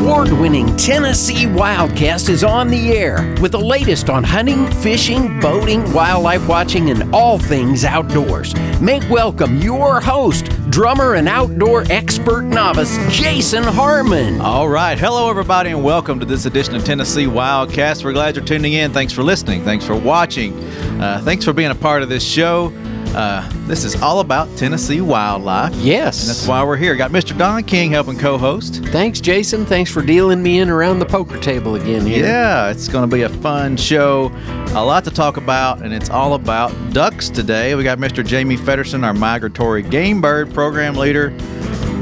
award winning Tennessee Wildcast is on the air with the latest on hunting, fishing, boating, wildlife watching, and all things outdoors. Make welcome your host, drummer and outdoor expert novice, Jason Harmon. All right. Hello, everybody, and welcome to this edition of Tennessee Wildcast. We're glad you're tuning in. Thanks for listening. Thanks for watching. Uh, thanks for being a part of this show. Uh, this is all about Tennessee wildlife. Yes. And that's why we're here. Got Mr. Don King helping co host. Thanks, Jason. Thanks for dealing me in around the poker table again here. Yeah, it's going to be a fun show. A lot to talk about, and it's all about ducks today. We got Mr. Jamie Feddersen, our migratory game bird program leader.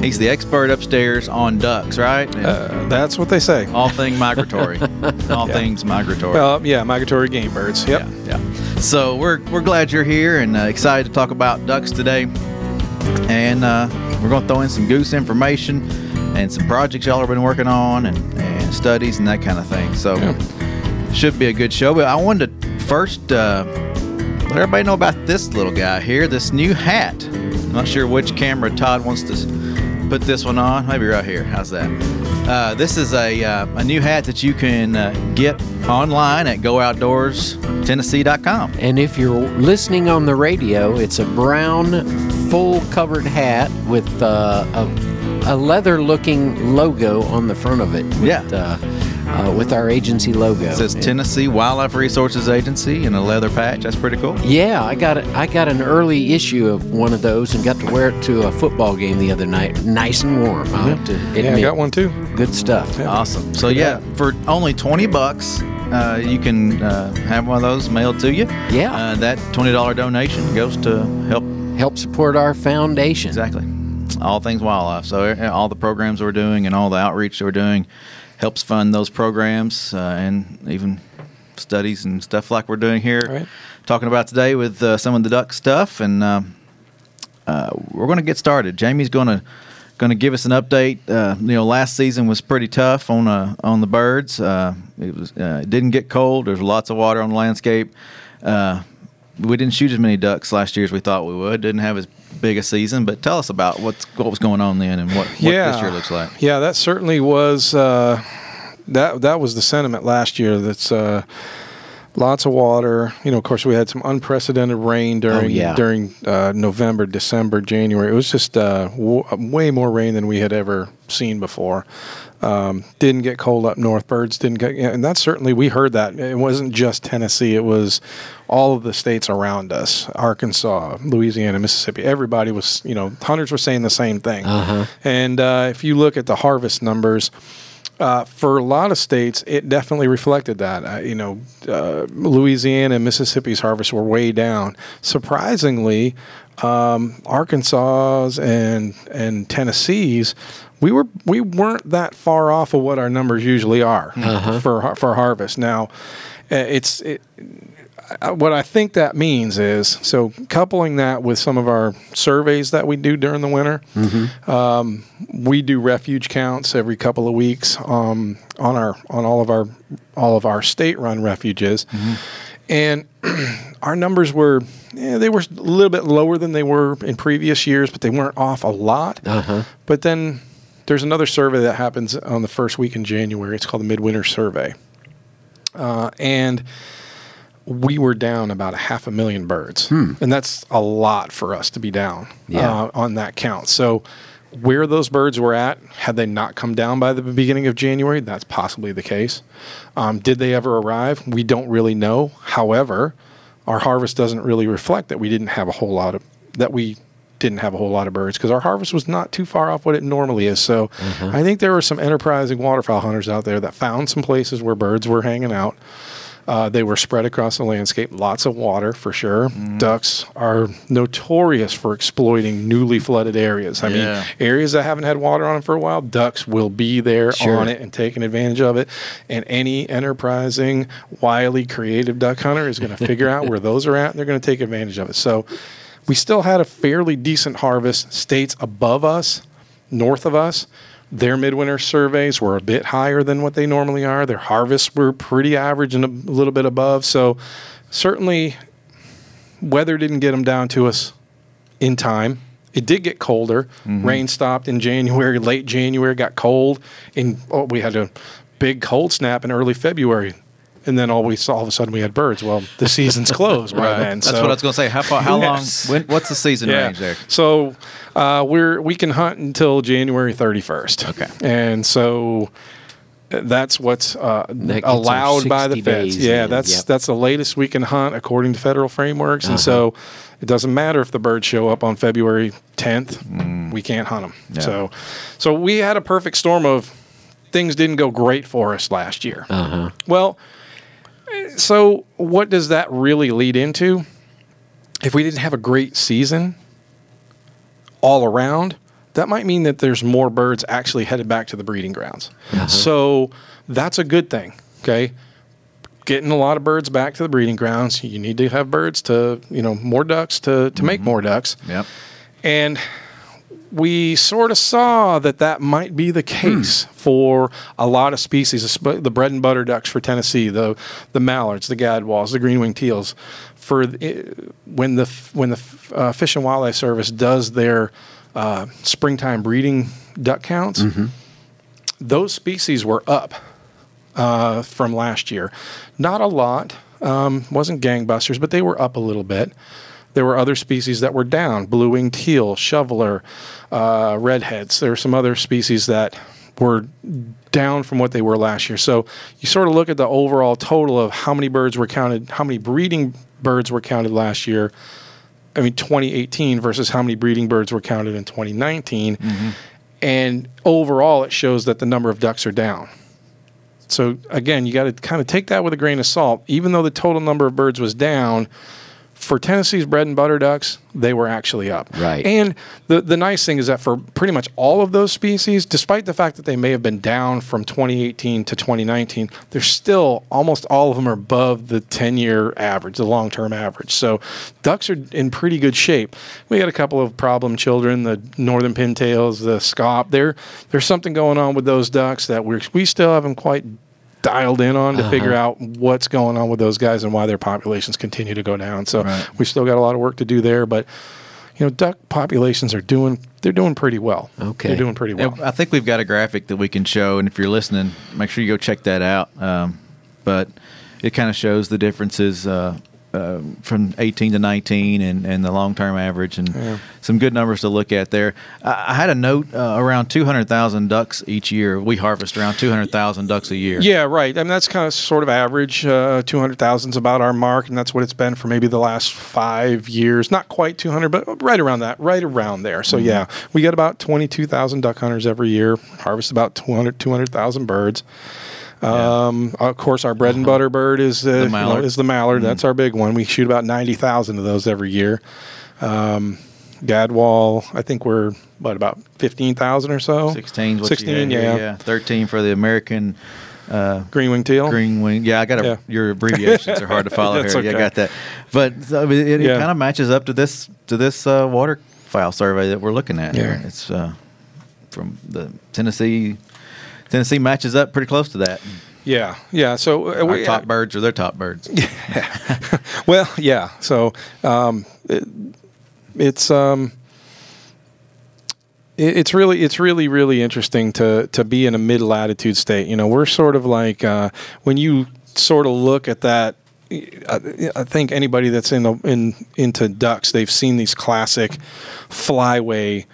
He's the expert upstairs on ducks, right? Uh, that's what they say. all thing migratory. all Yeah. things migratory. Well, yeah, migratory game birds. Yep. Yeah, yeah. So we're we're glad you're here and uh, excited to talk about ducks today. And uh, we're going to throw in some goose information and some projects y'all have been working on and, and studies and that kind of thing. So should be a good show. But I wanted to first uh, let everybody know about this little guy here, this new hat. I'm not sure which camera Todd wants to put this one on. Maybe right here. How's that? Uh, this is a, uh, a new hat that you can uh, get online at gooutdoorstennessee.com. And if you're listening on the radio, it's a brown, full covered hat with uh, a, a leather looking logo on the front of it. With, Yeah. Uh, uh, with our agency logo. It says Tennessee Wildlife Resources Agency in a leather patch. That's pretty cool. Yeah, I got it. I got an early issue of one of those and got to wear it to a football game the other night. Nice and warm. I have to admit. Yeah, I got one too. Good stuff. Awesome. So yeah, for only twenty bucks, uh, you can uh, have one of those mailed to you. Yeah. Uh, that twenty dollar donation goes to help Help support our foundation. exactly all things wildlife. So uh, all the programs we're doing and all the outreach that we're doing helps fund those programs uh, and even studies and stuff like we're doing here. Right. Talking about today with uh, some of the duck stuff, and um, uh, we're going to get started. Jamie's going to going to give us an update. Uh, you know, last season was pretty tough on uh, on the birds. Uh, it was uh, it didn't get cold. There's lots of water on the landscape. Uh, we didn't shoot as many ducks last year as we thought we would. Didn't have as big a season. But tell us about what's what was going on then and what, what yeah. this year looks like. Yeah, that certainly was. Uh, that that was the sentiment last year. That's uh, lots of water. You know, of course, we had some unprecedented rain during yeah. during uh, November, December, January. It was just uh, w- way more rain than we had ever seen before. Um, didn't get cold up north. Birds didn't get, and that's certainly we heard that. It wasn't just Tennessee. It was all of the states around us: Arkansas, Louisiana, Mississippi. Everybody was, you know, hunters were saying the same thing. Uh-huh. And uh, if you look at the harvest numbers, uh, for a lot of states, it definitely reflected that. Uh, you know, uh, Louisiana and Mississippi's harvests were way down. Surprisingly, um, Arkansas's and and Tennessee's, we were we weren't that far off of what our numbers usually are for har- for harvest. Now, uh, it's it, what I think that means is so coupling that with some of our surveys that we do during the winter. Um, we do refuge counts every couple of weeks um, on our on all of our all of our state run refuges, and our numbers were yeah, they were a little bit lower than they were in previous years, but they weren't off a lot. Uh-huh. But then there's another survey that happens on the first week in January. It's called the Midwinter Survey, uh, and we were down about a half a million birds, and that's a lot for us to be down Yeah. uh, on that count. So, where those birds were at, had they not come down by the beginning of January, that's possibly the case. Um, did they ever arrive? We don't really know. However, our harvest doesn't really reflect that we didn't have a whole lot of that we didn't have a whole lot of birds because our harvest was not too far off what it normally is. So, I think there were some enterprising waterfowl hunters out there that found some places where birds were hanging out. Uh, they were spread across the landscape. Lots of water for sure. Ducks are notorious for exploiting newly flooded areas. I Yeah. mean, areas that haven't had water on them for a while, ducks will be there Sure. on it and taking advantage of it. And any enterprising, wily, creative duck hunter is going to figure out where those are at. And they're going to take advantage of it. So, we still had a fairly decent harvest. States above us, north of us, their midwinter surveys were a bit higher than what they normally are. Their harvests were pretty average and a little bit above. So, certainly, weather didn't get them down to us in time. It did get colder. Mm-hmm. Rain stopped in January, late January, got cold, and oh, we had a big cold snap in early February. And then all we saw, all of a sudden, we had birds. Well, the season's closed by then. That's so- what I was going to say. How far? How Yes. long? When, what's the season range there? so uh, we're we can hunt until January 31st. Okay. And so uh, that's what's uh, gets our allowed by the 60 feds. Yeah, in, that's yep. that's the latest we can hunt according to federal frameworks. And so it doesn't matter if the birds show up on February 10th, we can't hunt them. Yeah. So so we had a perfect storm of things didn't go great for us last year. Uh-huh. Well, so what does that really lead into? If we didn't have a great season all around, that might mean that there's more birds actually headed back to the breeding grounds. Mm-hmm. So that's a good thing. Okay. Getting a lot of birds back to the breeding grounds. You need to have birds to, you know, more ducks to, to make mm-hmm. more ducks. Yep. And we sort of saw that that might be the hmm. case for a lot of species, the bread and butter ducks for Tennessee, the the mallards, the gadwalls, the green winged teals. For when the when the uh, Fish and Wildlife Service does their uh, springtime breeding duck counts, those species were up uh, from last year. Not a lot, um, wasn't gangbusters, but they were up a little bit. There were other species that were down: blue-winged teal, shoveler, uh, redheads. There were some other species that were down from what they were last year. So you sort of look at the overall total of how many birds were counted, how many breeding birds were counted last year. I mean, 2018 versus how many breeding birds were counted in 2019. Mm-hmm. And overall, it shows that the number of ducks are down. So again, you got to kind of take that with a grain of salt. Even though the total number of birds was down, for Tennessee's bread and butter ducks, they were actually up. Right. And the the nice thing is that for pretty much all of those species, despite the fact that they may have been down from 2018 to 2019, they're still almost all of them are above the 10 year average, the long term average. So ducks are in pretty good shape. We got a couple of problem children, the northern pintails, the scaup. There, there's something going on with those ducks that we we still haven't quite dialed in on to figure out what's going on with those guys and why their populations continue to go down. So Right. we've still got a lot of work to do there, but you know, duck populations are doing they're doing pretty well. Okay. They're doing pretty well. I think we've got a graphic that we can show, and if you're listening, make sure you go check that out. Um, but it kind of shows the differences uh, uh, from 18 to 19 and, and the long term average, and some good numbers to look at there. I, I had a note uh, around 200,000 ducks each year. We harvest around 200,000 ducks a year. Yeah, right. I mean, that's kind of sort of average. Uh, 200,000 is about our mark, and that's what it's been for maybe the last five years. Not quite 200, but right around that, right around there. So, yeah, we get about 22,000 duck hunters every year, harvest about 200 200,000 birds. Um, Of course, our bread and butter bird is uh, you know, mallard. is the mallard. That's our big one. We shoot about 90,000 of those every year. Um, Gadwall, I think we're, what, about 15,000 or so? 16 's what 16, you yeah. yeah. 13 for the American uh, Green wing teal. green wing. Yeah, I got a, Yeah. your abbreviations are hard to follow here. Yeah, I got that. But I mean, it, Yeah. kind of matches up to this to this uh, water file survey that we're looking at here. Yeah. It's uh, from the Tennessee. Tennessee matches up pretty close to that. Yeah, yeah. So uh, Our we, top birds are their top birds. Yeah. Well, yeah. So um, it, it's um, it, it's really it's really really interesting to to be in a mid latitude state. You know, we're sort of like uh, when you sort of look at that. I, I think anybody that's in the in into ducks, they've seen these classic flyway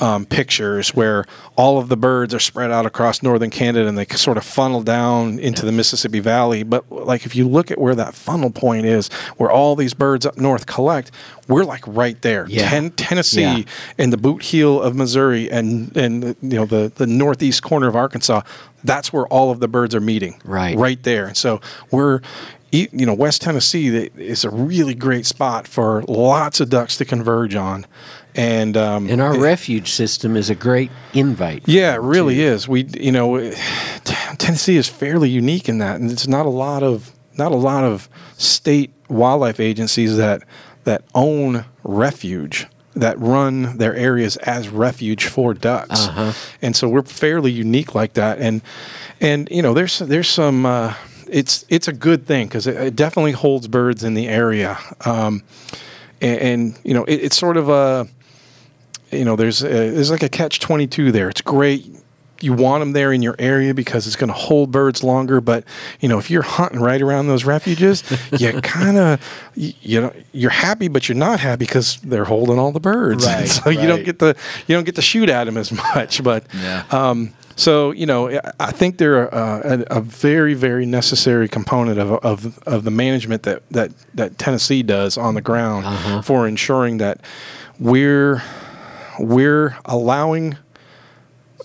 um, pictures where all of the birds are spread out across northern Canada and they sort of funnel down into the Mississippi Valley. But like if you look at where that funnel point is, where all these birds up north collect, we're like right there. Yeah. Ten- Tennessee Yeah. and the boot heel of Missouri and and you know the the northeast corner of Arkansas. That's where all of the birds are meeting. Right. Right there. And so we're you know West Tennessee is a really great spot for lots of ducks to converge on. And um, And our it- refuge system is a great invite. yeah, it really is. We, you know, t- Tennessee is fairly unique in that, and it's not a lot of not a lot of state wildlife agencies that that own refuge that run their areas as refuge for ducks, Uh-huh. and so we're fairly unique like that. And and you know, there's there's some. Uh, it's it's a good thing because it, it definitely holds birds in the area, um, and, and you know, it, it's sort of a you know, there's a, there's like a catch twenty two there. It's great. You want them there in your area because it's going to hold birds longer. But you know, if you're hunting right around those refuges, you kind of you, you know you're happy, but you're not happy because they're holding all the birds. Right, so you don't get the you don't get to shoot at them as much. But Yeah. um, so you know, I- think they're uh, a, a very, very necessary component of, of of the management that that that Tennessee does on the ground for ensuring that we're we're allowing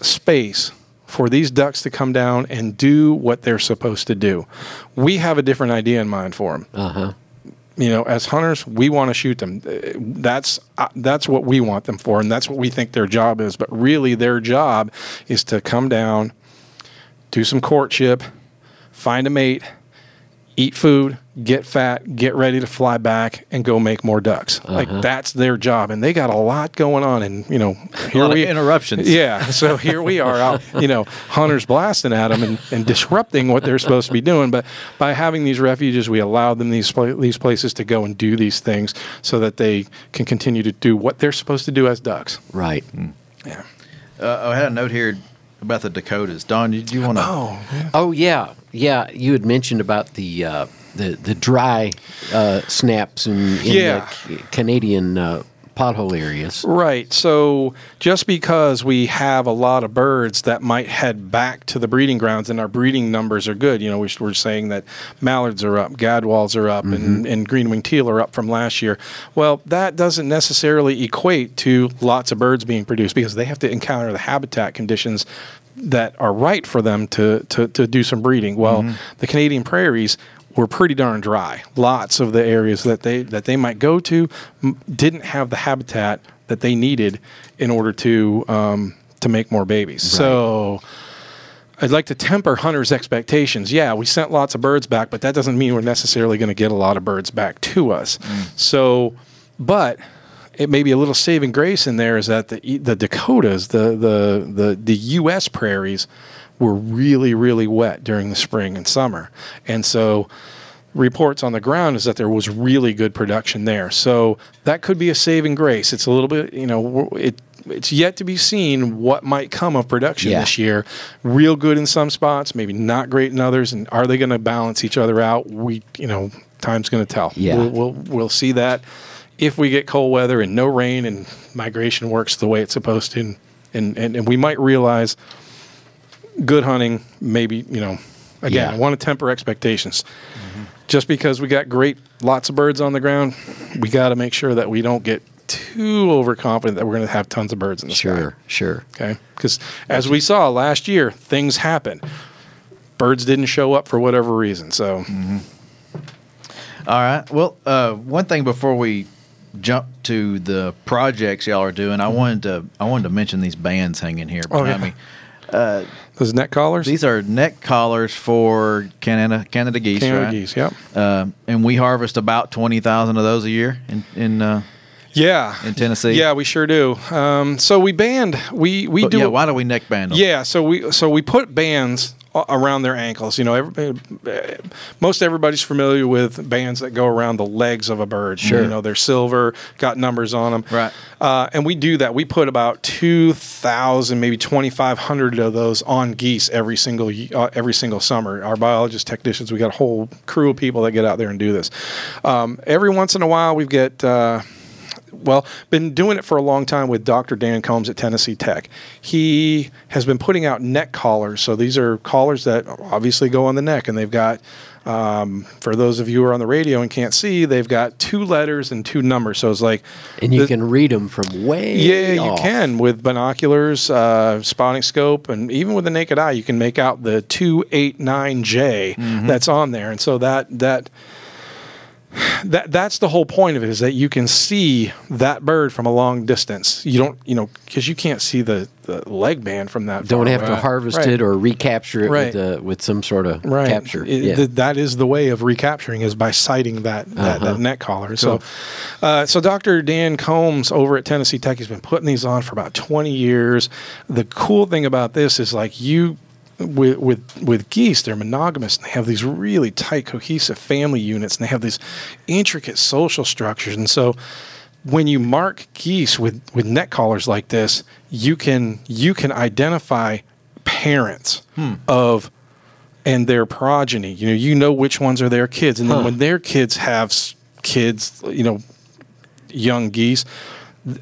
space for these ducks to come down and do what they're supposed to do. We have a different idea in mind for them Uh huh. you know, as hunters, we want to shoot them. Uh, That's uh, that's what we want them for, and that's what we think their job is. But really, their job is to come down, do some courtship, find a mate, eat food, get fat, get ready to fly back, and go make more ducks. Like that's their job, and they got a lot going on. And you know, here lot of we interruptions. Yeah, so here we are out, you know, hunters blasting at them and, and disrupting what they're supposed to be doing. But by having these refuges, we allow them these pla- these places to go and do these things so that they can continue to do what they're supposed to do as ducks. Right. Yeah. Uh, I had a note here about the Dakotas. Don, did you want to? Oh, Oh yeah, yeah. You had mentioned about the uh, the the dry uh, snaps in, in Yeah. the C- Canadian uh, pothole areas. Right. So just because we have a lot of birds that might head back to the breeding grounds and our breeding numbers are good, you know, we- we're saying that mallards are up, gadwalls are up, and, mm-hmm. and green winged teal are up from last year. Well, that doesn't necessarily equate to lots of birds being produced because they have to encounter the habitat conditions that are right for them to, to, to do some breeding. Well, mm-hmm. the Canadian prairies were pretty darn dry. Lots of the areas that they that they might go to m- didn't have the habitat that they needed in order to um, to make more babies. So. I'd like to temper hunters' expectations. Yeah, we sent lots of birds back, but that doesn't mean we're necessarily going to get a lot of birds back to us. So, but it may be a little saving grace in there is that the the Dakotas, the the the the U.S. prairies, were really really wet during the spring and summer, and so reports on the ground is that there was really good production there. So that could be a saving grace. It's a little bit, you know, it it's yet to be seen what might come of production Yeah. this year. Real good in some spots, maybe not great in others, and are they going to balance each other out? We, you know, time's going to tell. Yeah. we'll, we'll we'll see that if we get cold weather and no rain and migration works the way it's supposed to, and and, and, and we might realize good hunting maybe you know again Yeah. i want to temper expectations mm-hmm. just because we got great lots of birds on the ground we got to make sure that we don't get too overconfident that we're going to have tons of birds in the Sure, sky sure. sure. okay because as we saw last year things happen birds didn't show up for whatever reason so mm-hmm. All right. Well, uh, one thing before we jump to the projects y'all are doing, I mm-hmm. wanted to I wanted to mention these bands hanging here behind Oh, behind yeah. me. Uh, those neck collars These are neck collars for Canada Canada geese, Canada right? geese yep Uh, and we harvest about twenty thousand of those a year in in. Uh, yeah In Tennessee? yeah we sure do um, so we band we we but do yeah, why do we neck band them? Yeah, so we so we put bands around their ankles. You know, every, eh, most everybody's familiar with bands that go around the legs of a bird. Sure, you know they're silver, got numbers on them. Right. Uh, and we do that. We put about two thousand, maybe twenty five hundred of those on geese every single uh, every single summer. Our biologist technicians, we got a whole crew of people that get out there and do this. Um, every once in a while, we get. Uh, well, been doing it for a long time with Dr. Dan Combs at Tennessee Tech. He has been putting out neck collars. So these are collars that obviously go on the neck, and they've got, um, for those of you who are on the radio and can't see, they've got two letters and two numbers. So it's like, And you the- can read them from way yeah, you can with binoculars, uh, spotting scope, and even with the naked eye, you can make out the two eight nine J that's on there, and so that that. That that's the whole point of it is that you can see that bird from a long distance. You don't, you know, because you can't see the, the leg band from that. Don't have to harvest Right. it or recapture it Right. with, uh, with some sort of right. capture. It- yeah. th- that is the way of recapturing is by sighting that that, Uh-huh. that neck collar. So, uh, so Dr. Dan Combs over at Tennessee Tech has been putting these on for about 20 years. The cool thing about this is like you. With, with with geese, they're monogamous and they have these really tight, cohesive family units, and they have these intricate social structures. And so, when you mark geese with with neck collars like this, you can you can identify parents hmm. of and their progeny. You know, you know which ones are their kids, and then Huh. when their kids have kids, you know, young geese.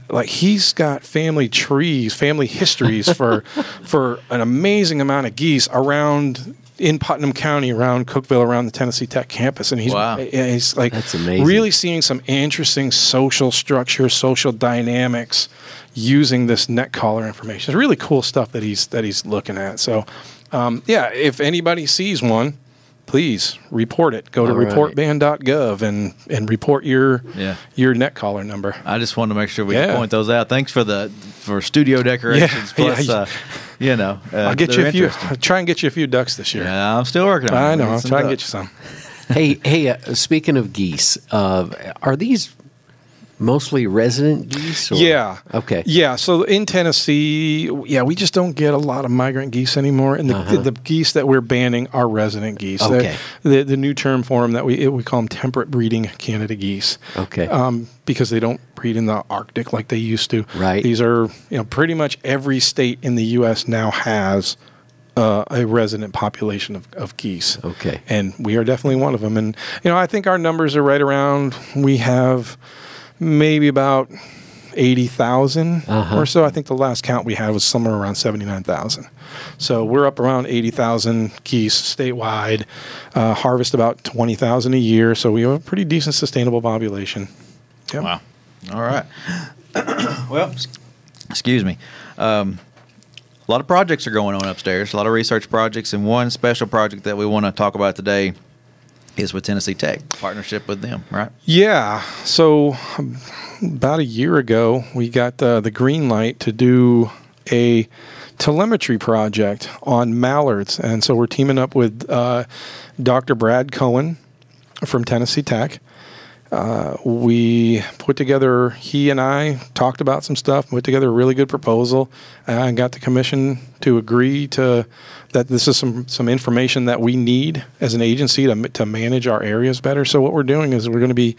Like he's got family trees, family histories for for an amazing amount of geese around in Putnam County, around Cookeville, around the Tennessee Tech campus, and he's Wow. he's like That's amazing. really seeing some interesting social structure, social dynamics using this neck collar information. It's really cool stuff that he's that he's looking at. So, um, yeah, if anybody sees one, please report it. Go to All right. reportband.gov and and report your Yeah. your neck collar number. I just wanted to make sure we Yeah. point those out. Thanks for the for studio decorations. Yeah, plus, yeah. Uh, you know, uh, I'll get you a few. interesting. Try and get you a few ducks this year. Yeah, I'm still working on it. I know. I'll some try and get you some. hey, hey. Uh, speaking of geese, uh, are these mostly resident geese? Or? Yeah. Okay. Yeah. So in Tennessee, yeah, we just don't get a lot of migrant geese anymore, and the, Uh-huh. the geese that we're banding are resident geese. Okay. The the new term for them that we we call them temperate breeding Canada geese. Okay. Um, because they don't breed in the Arctic like they used to. Right. These are you know pretty much every state in the U.S. now has. Uh, a resident population of, of geese. Okay. And we are definitely one of them. And, you know, I think our numbers are right around, we have maybe about 80,000 Uh-huh. or so. I think the last count we had was somewhere around 79,000. So we're up around 80,000 geese statewide, uh, harvest about 20,000 a year. So we have a pretty decent sustainable population. Yep. Wow. All right. well, excuse me. Um, a lot of projects are going on upstairs. A lot of research projects, and one special project that we want to talk about today is with Tennessee Tech partnership with them. Right. Yeah. So um, about a year ago, we got uh, the green light to do a telemetry project on mallards, and so we're teaming up with uh, Dr. Brad Cohen from Tennessee Tech. Uh, we put together. He and I talked about some stuff. Put together a really good proposal, and got the commission to agree to that. This is some some information that we need as an agency to to manage our areas better. So what we're doing is we're going to be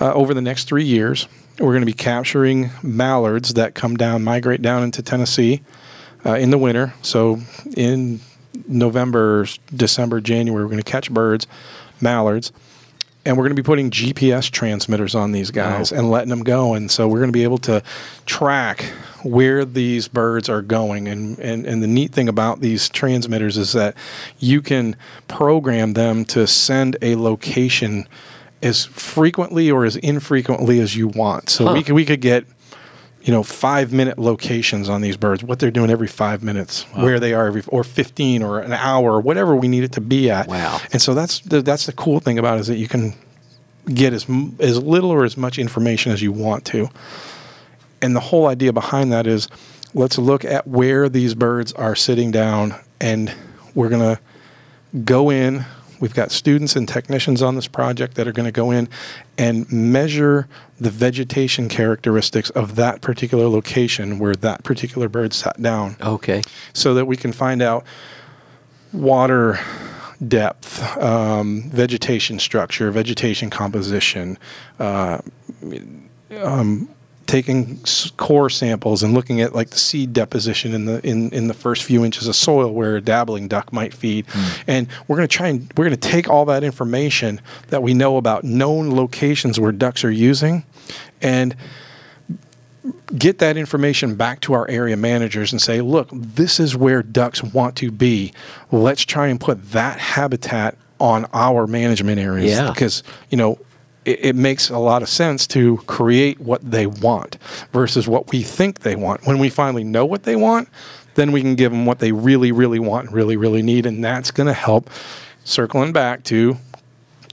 uh, over the next three years. We're going to be capturing mallards that come down, migrate down into Tennessee uh, in the winter. So in November, December, January, we're going to catch birds, mallards, and we're going to be putting GPS transmitters on these guys and letting them go. And so we're going to be able to track where these birds are going. And, and, and the neat thing about these transmitters is that you can program them to send a location as frequently or as infrequently as you want. So we could we could get you know five minute locations on these birds, what they're doing every five minutes, where they are every or fifteen or an hour or whatever we need it to be at. Wow. And so that's the, that's the cool thing about it is that you can get as as little or as much information as you want to. And the whole idea behind that is let's look at where these birds are sitting down and we're going to go in. We've got students and technicians on this project that are going to go in and measure the vegetation characteristics of that particular location where that particular bird sat down Okay. so that we can find out water depth, um, vegetation structure, vegetation composition, uh, um, taking core samples and looking at like the seed deposition in the in, in the first few inches of soil where a dabbling duck might feed, hmm. and we're going to try and we're going to take all that information that we know about known locations where ducks are using, and get that information back to our area managers and say, look, this is where ducks want to be. Let's try and put that habitat on our management areas. Yeah. Because, you know, it, it makes a lot of sense to create what they want versus what we think they want. When we finally know what they want, then we can give them what they really, really want and really, really need. And that's going to help circling back to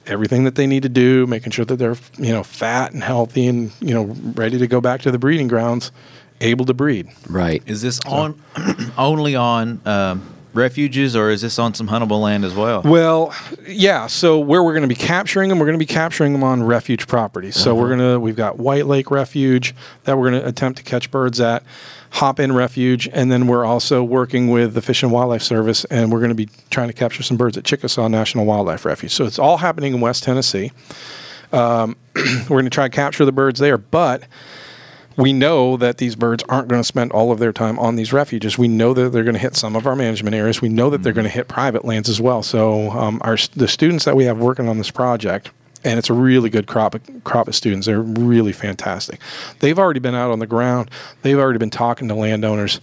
everything that they need to do, making sure that they're you know fat and healthy and you know ready to go back to the breeding grounds, able to breed. Right. Is this on only on um, refuges, or is this on some huntable land as well? Well, yeah. So where we're going to be capturing them, we're going to be capturing them on refuge properties. So we're gonna we've got White Lake Refuge that we're going to attempt to catch birds at, Hop In Refuge, and then we're also working with the Fish and Wildlife Service, and we're going to be trying to capture some birds at Chickasaw National Wildlife Refuge. So it's all happening in West Tennessee. Um, we're going to try to capture the birds there, but we know that these birds aren't going to spend all of their time on these refuges. We know that they're going to hit some of our management areas. We know that they're going to hit private lands as well. So um, our the students that we have working on this project, and it's a really good crop crop of students. They're really fantastic. They've already been out on the ground. They've already been talking to landowners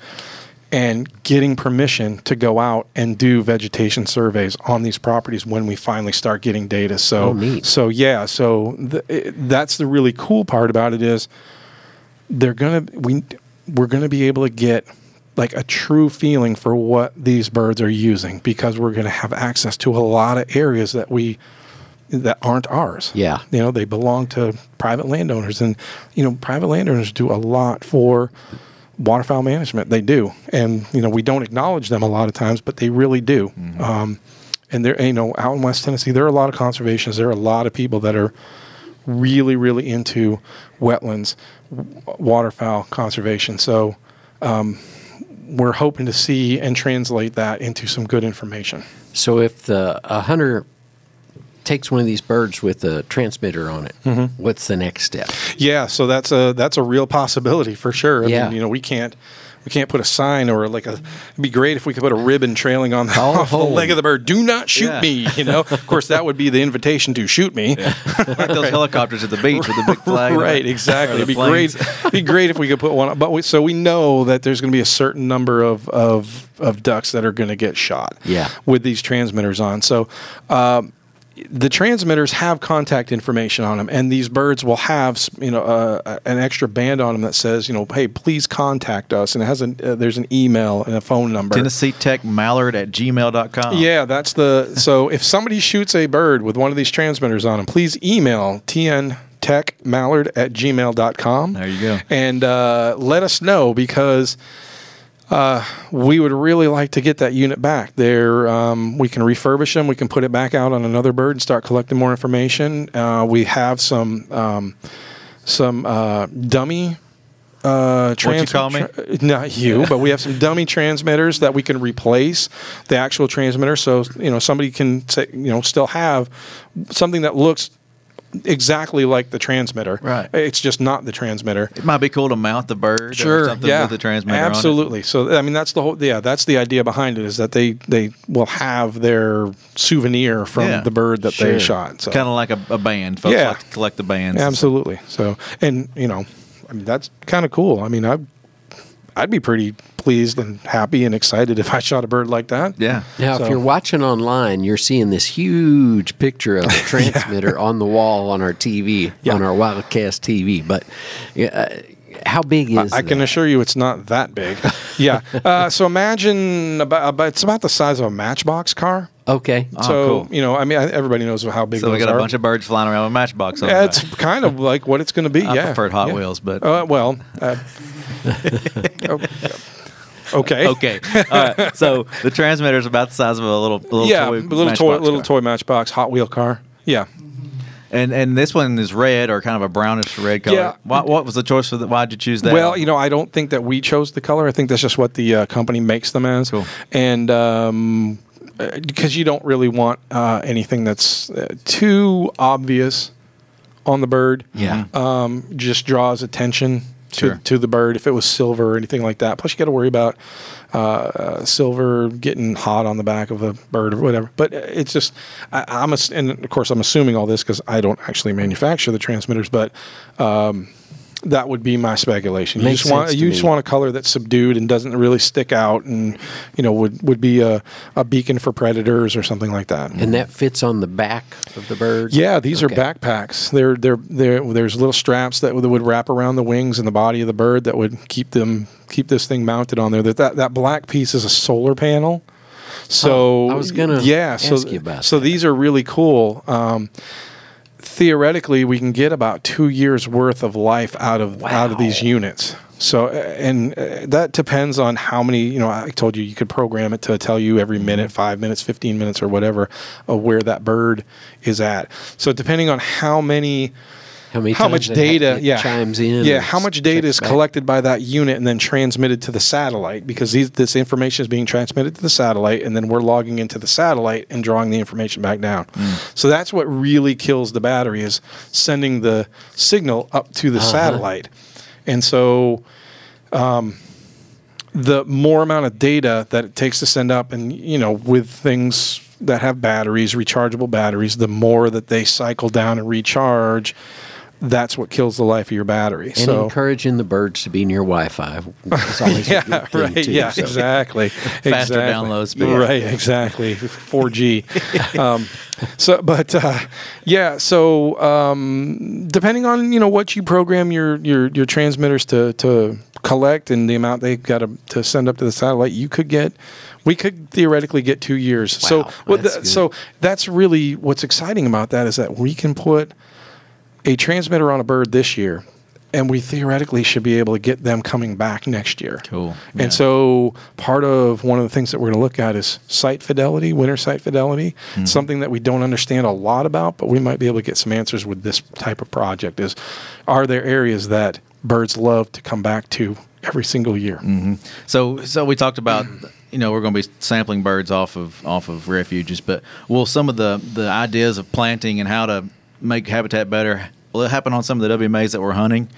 and getting permission to go out and do vegetation surveys on these properties when we finally start getting data. So, Oh, so yeah, so the, it, that's the really cool part about it is they're gonna we we're gonna be able to get like a true feeling for what these birds are using because we're gonna have access to a lot of areas that we that aren't ours. Yeah. You know, they belong to private landowners and you know, private landowners do a lot for waterfowl management. They do. And you know, we don't acknowledge them a lot of times, but they really do. Um, and there you know, out in West Tennessee there are a lot of conservationists, there are a lot of people that are really, really into wetlands, w- waterfowl conservation. So um, we're hoping to see and translate that into some good information. So if the a hunter takes one of these birds with a transmitter on it, Mm-hmm. what's the next step? Yeah, so that's a that's a real possibility for sure. I Yeah. mean, you know, we can't we can't put a sign or like a. It'd be great if we could put a ribbon trailing on the, Oh. the leg of the bird. Do not shoot Yeah. me. You know, of course, that would be the invitation to shoot me. like those helicopters at the beach with the big flag. right, exactly. It'd be great. planes. It'd be great if we could put one. But we, so we know that there's going to be a certain number of of, of ducks that are going to get shot. Yeah. With these transmitters on, so. Um, the transmitters have contact information on them, and these birds will have, you know, uh, an extra band on them that says, you know, hey, please contact us, and it has an uh, there's an email and a phone number. Tennessee Tech Mallard at gmail.com. Yeah, that's the. So if somebody shoots a bird with one of these transmitters on them, please email tntechmallard at gmail.com. There you go. And uh, let us know because uh, we would really like to get that unit back. There, um, we can refurbish them. We can put it back out on another bird and start collecting more information. Uh, we have some um, some uh, dummy uh, you call me? tra- not you, but we have some dummy transmitters that we can replace the actual transmitter. So you know somebody can say, you know still have something that looks exactly like the transmitter. Right. It's just not the transmitter. It might be cool to mount the bird or Sure. something Yeah. with the transmitter. Absolutely. So I mean that's the whole. Yeah, that's the idea behind it is that they they will have their souvenir from Yeah. the bird that Sure. they shot. So Kind of like a, a band. Folks Yeah. like to collect the bands. Absolutely. So, and you know, I mean, that's kind of cool. I mean, I, I'd be pretty pleased and happy and excited if I shot a bird like that. Yeah. Now, So- if you're watching online, you're seeing this huge picture of a transmitter on the wall on our TV, Yeah. on our Wildcast TV. But uh, how big is it? I can assure you it's not that big. yeah. Uh, so imagine about, about it's about the size of a Matchbox car. Okay. Oh, so cool. you know, I mean, everybody knows how big. So we those got a bunch of birds flying around with Matchbox on Yeah, it's kind of like what it's going to be. I yeah, preferred Hot yeah. Wheels, but Uh, well, uh, okay, okay. All right. So the transmitter is about the size of a little, little yeah, toy little toy, Matchbox little car. toy Matchbox Hot Wheel car. Yeah, And and this one is red or kind of a brownish red color. Yeah. What, what was the choice for that? Why'd you choose that? Well, you know, I don't think that we chose the color. I think that's just what the uh, company makes them as. Cool. And um, uh, because you don't really want uh, anything that's uh, too obvious on the bird. Yeah. Um, just draws attention Sure. to the bird if it was silver or anything like that. Plus, you got to worry about uh, uh, silver getting hot on the back of a bird or whatever. But uh, it's just, I, I'm, ass- and of course, I'm assuming all this because I don't actually manufacture the transmitters, but um, that would be my speculation. You just want you just want a color that's subdued and doesn't really stick out, and you know would would be a, a beacon for predators or something like that. And that fits on the back of the bird? Yeah, these Okay. are backpacks. They're, they're, they're, there's little straps that would, would wrap around the wings and the body of the bird that would keep them keep this thing mounted on there. That that, that black piece is a solar panel. So Oh, I was gonna yeah. So ask you about so these are really cool. Um, theoretically, we can get about two years worth of life out of out of these units. So, uh, and uh, that depends on how many, you know, I told you you could program it to tell you every minute, five minutes, 15 minutes, or whatever of where that bird is at. So, depending on how many How many how much times it data it yeah. chimes in yeah how much data is back? collected by that unit and then transmitted to the satellite? Because these, this information is being transmitted to the satellite and then we're logging into the satellite and drawing the information back down. Hmm. So that's what really kills the battery is sending the signal up to the uh-huh. satellite. And so um, the more amount of data that it takes to send up and you know with things that have batteries rechargeable batteries the more that they cycle down and recharge that's what kills the life of your battery And so encouraging the birds to be near Wi-Fi. is always a yeah right too, yeah so. exactly Faster exactly. download speed. right exactly 4g um, so but uh, yeah so um, depending on you know what you program your your your transmitters to to collect and the amount they've got to, to send up to the satellite you could get we could theoretically get two years so Wow, what that's the- so that's really what's exciting about that is that we can put a transmitter on a bird this year and we theoretically should be able to get them coming back next year Cool. Yeah. and so part of one of the things that we're going to look at is site fidelity, winter site fidelity. Mm-hmm. Something that we don't understand a lot about, but we might be able to get some answers with this type of project is are there areas that birds love to come back to every single year? Mm-hmm. So, so we talked about, you know, we're going to be sampling birds off of off of refuges, but will some of the the ideas of planting and how to make habitat better will it happen on some of the WMAs that we're hunting?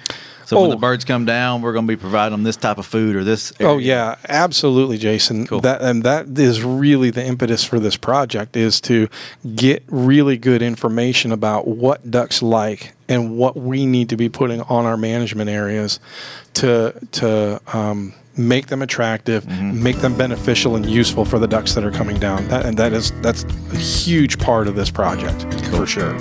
So when Oh. the birds come down, we're going to be providing them this type of food or this. Oh yeah, absolutely, Jason. Cool. That and that is really the impetus for this project is to get really good information about what ducks like and what we need to be putting on our management areas to to um, make them attractive, Mm-hmm. make them beneficial and useful for the ducks that are coming down. That, and that is that's a huge part of this project for sure.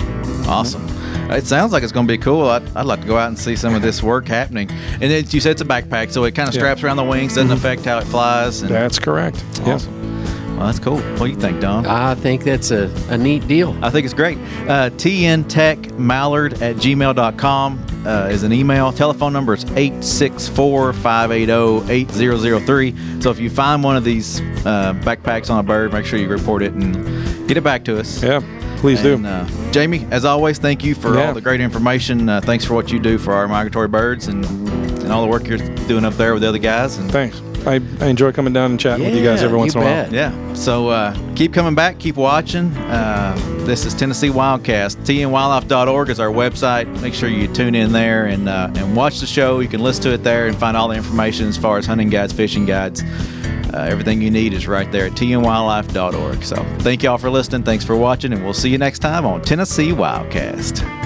Awesome. It sounds like it's going to be cool. I'd, I'd like to go out and see some of this work happening. And it, you said it's a backpack, so it kind of Yeah. straps around the wings, doesn't affect how it flies. And, That's correct. Yeah. Awesome. Well, that's cool. What do you think, Don? I think that's a, a neat deal. I think it's great. Uh, tntechmallard at gmail.com uh, is an email. Telephone number is 864 580 8003. So if you find one of these uh, backpacks on a bird, make sure you report it and get it back to us. Yeah. Please do. Uh, Jamie, as always, thank you for Yeah. all the great information. Uh, thanks for what you do for our migratory birds and, and all the work you're doing up there with the other guys. And Thanks. I, I enjoy coming down and chatting with you guys every once in a while. Yeah. So uh, keep coming back, keep watching. Uh, this is Tennessee Wildcast. tnwildlife.org is our website. Make sure you tune in there and uh, and watch the show. You can listen to it there and find all the information as far as hunting guides, fishing guides. Uh, everything you need is right there at tnwildlife.org. So thank y'all for listening. Thanks for watching, and we'll see you next time on Tennessee Wildcast.